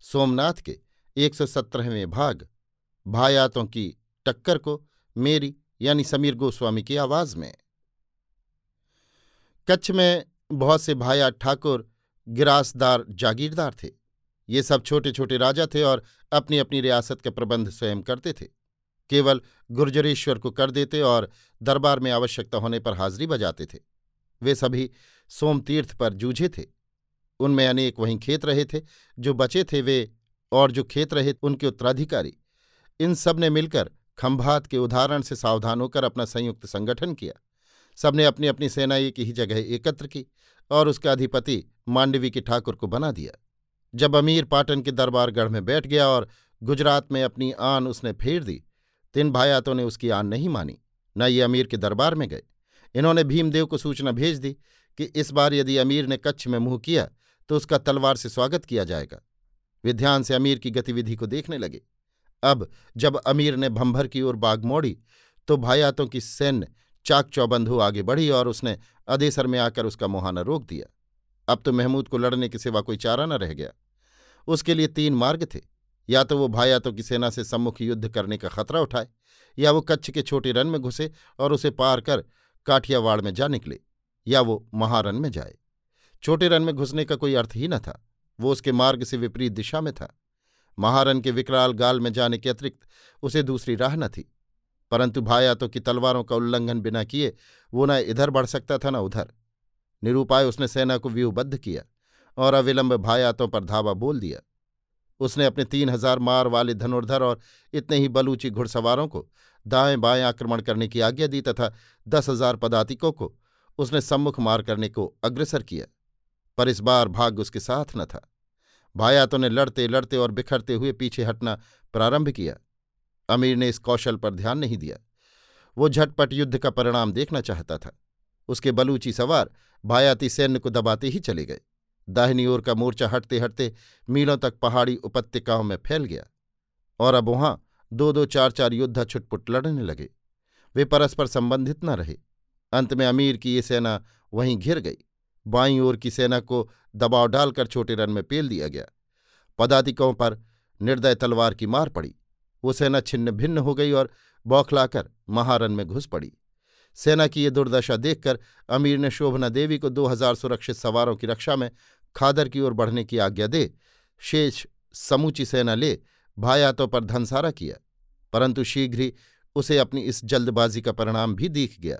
सोमनाथ के एक सौ सत्रहवें भाग, भायातों की टक्कर को मेरी यानी समीर गोस्वामी की आवाज़ में। कच्छ में बहुत से भाया ठाकुर गिरासदार, जागीरदार थे। ये सब छोटे छोटे राजा थे और अपनी अपनी रियासत के प्रबंध स्वयं करते थे। केवल गुर्जरेश्वर को कर देते और दरबार में आवश्यकता होने पर हाजिरी बजाते थे। वे सभी सोमतीर्थ पर जूझे थे। उनमें अनेक वहीं खेत रहे थे, जो बचे थे वे और जो खेत रहे उनके उत्तराधिकारी। इन सबने मिलकर खंभात के उदाहरण से सावधान होकर अपना संयुक्त संगठन किया। सबने अपनी अपनी सेना एक ही जगह एकत्र की और उसका अधिपति मांडवी के ठाकुर को बना दिया। जब अमीर पाटन के दरबारगढ़ में बैठ गया और गुजरात में अपनी आन उसने फेर दी, तीन भायातों ने उसकी आन नहीं मानी, न ये अमीर के दरबार में गए। इन्होंने भीमदेव को सूचना भेज दी कि इस बार यदि अमीर ने कच्छ में मुँह किया तो उसका तलवार से स्वागत किया जाएगा। वे ध्यान से अमीर की गतिविधि को देखने लगे। अब जब अमीर ने भंभर की ओर बाग मोड़ी तो भायातों की सैन्य चाक चौबंधु आगे बढ़ी और उसने अदेसर में आकर उसका मुहाना रोक दिया। अब तो महमूद को लड़ने के सिवा कोई चारा न रह गया। उसके लिए तीन मार्ग थे। या तो वो भायातों की सेना से सम्मुख युद्ध करने का खतरा उठाए, या वो कच्छ के छोटे रन में घुसे और उसे पार कर काठियावाड़ में जा निकले, या वो महारन में जाए। छोटे रन में घुसने का कोई अर्थ ही न था। वो उसके मार्ग से विपरीत दिशा में था। महारन के विकराल गाल में जाने के अतिरिक्त उसे दूसरी राह न थी। परंतु भायातों की तलवारों का उल्लंघन बिना किए वो न इधर बढ़ सकता था न उधर। निरूपाय उसने सेना को व्यूहबद्ध किया और अविलंब भायातों पर धावा बोल दिया। उसने अपने तीन हज़ार मार वाले धनुर्धर और इतने ही बलूची घुड़सवारों को दाएँ बाएँ आक्रमण करने की आज्ञा दी तथा दस हज़ार पदातिकों को उसने सम्मुख मार करने को अग्रसर किया। पर इस बार भाग्य उसके साथ न था। भायातों ने लड़ते लड़ते और बिखरते हुए पीछे हटना प्रारंभ किया। अमीर ने इस कौशल पर ध्यान नहीं दिया। वो झटपट युद्ध का परिणाम देखना चाहता था। उसके बलूची सवार भायाती सैन्य को दबाते ही चले गए। दाहिनी ओर का मोर्चा हटते हटते मीलों तक पहाड़ी उपत्यकाओं में फैल गया और अब वहाँ दो दो चार चार योद्धा छुटपुट लड़ने लगे। वे परस्पर संबंधित न रहे। अंत में अमीर की ये सेना वहीं घिर गई। बाईं ओर की सेना को दबाव डालकर छोटे रन में पेल दिया गया। पदातिकों पर निर्दय तलवार की मार पड़ी। वो सेना छिन्न भिन्न हो गई और बौखलाकर महारन में घुस पड़ी। सेना की ये दुर्दशा देखकर अमीर ने शोभना देवी को दो हज़ार सुरक्षित सवारों की रक्षा में खादर की ओर बढ़ने की आज्ञा दे शेष समूची सेना ले भायातों पर धनसारा किया। परंतु शीघ्र ही उसे अपनी इस जल्दबाजी का परिणाम भी दिख गया।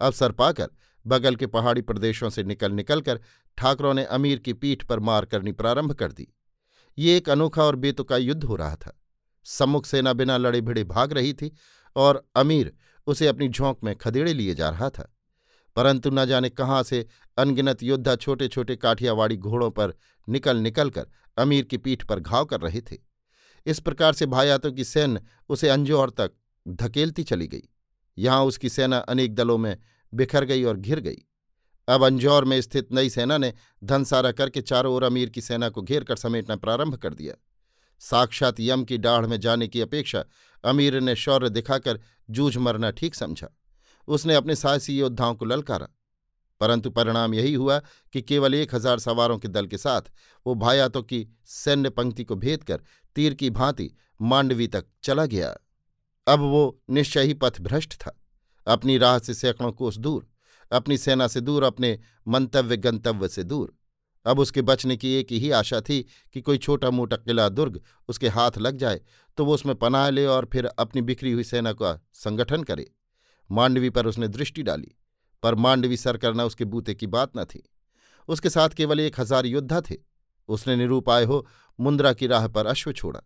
अवसर पाकर बगल के पहाड़ी प्रदेशों से निकल निकलकर ठाकरों ने अमीर की पीठ पर मार करनी प्रारंभ कर दी। ये एक अनोखा और बेतुका युद्ध हो रहा था। सम्मुख सेना बिना लड़े भिड़े भाग रही थी और अमीर उसे अपनी झोंक में खदेड़े लिए जा रहा था। परंतु न जाने कहाँ से अनगिनत योद्धा छोटे छोटे काठियावाड़ी घोड़ों पर निकल निकल कर अमीर की पीठ पर घाव कर रहे थे। इस प्रकार से भायातों की सैन्य उसे अंजोर तक धकेलती चली गई। यहाँ उसकी सेना अनेक दलों में बिखर गई और घिर गई। अब अंजौर में स्थित नई सेना ने धनसारा करके चारों ओर अमीर की सेना को घेर कर समेटना प्रारंभ कर दिया। साक्षात यम की डाढ़ में जाने की अपेक्षा अमीर ने शौर्य दिखाकर जूझ मरना ठीक समझा। उसने अपने साहसी योद्धाओं को ललकारा। परंतु परिणाम यही हुआ कि केवल एक हज़ार सवारों के दल के साथ वो भायातों की सैन्य पंक्ति को भेद कर तीर की भांति मांडवी तक चला गया। अब वो निश्चय ही पथभ्रष्ट था। अपनी राह से सैकड़ों कोस दूर, अपनी सेना से दूर, अपने मंतव्य गंतव्य से दूर। अब उसके बचने की एक ही आशा थी कि कोई छोटा मोटा किला दुर्ग उसके हाथ लग जाए तो वो उसमें पनाह ले और फिर अपनी बिखरी हुई सेना का संगठन करे। मांडवी पर उसने दृष्टि डाली, पर मांडवी सर करना उसके बूते की बात न थी। उसके साथ केवल एक हज़ार योद्धा थे। उसने निरूपाय हो मुंद्रा की राह पर अश्व छोड़ा।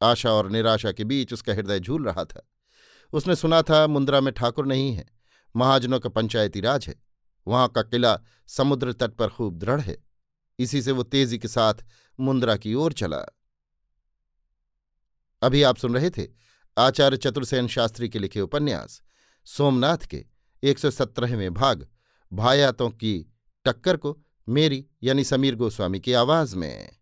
आशा और निराशा के बीच उसका हृदय झूल रहा था। उसने सुना था मुंद्रा में ठाकुर नहीं है, महाजनों का पंचायती राज है, वहाँ का किला समुद्र तट पर खूब दृढ़ है। इसी से वो तेज़ी के साथ मुंद्रा की ओर चला। अभी आप सुन रहे थे आचार्य चतुर्सेन शास्त्री के लिखे उपन्यास, सोमनाथ के एक सौ सत्रहवें भाग, भायातों की टक्कर को मेरी यानी समीर गोस्वामी की आवाज़ में।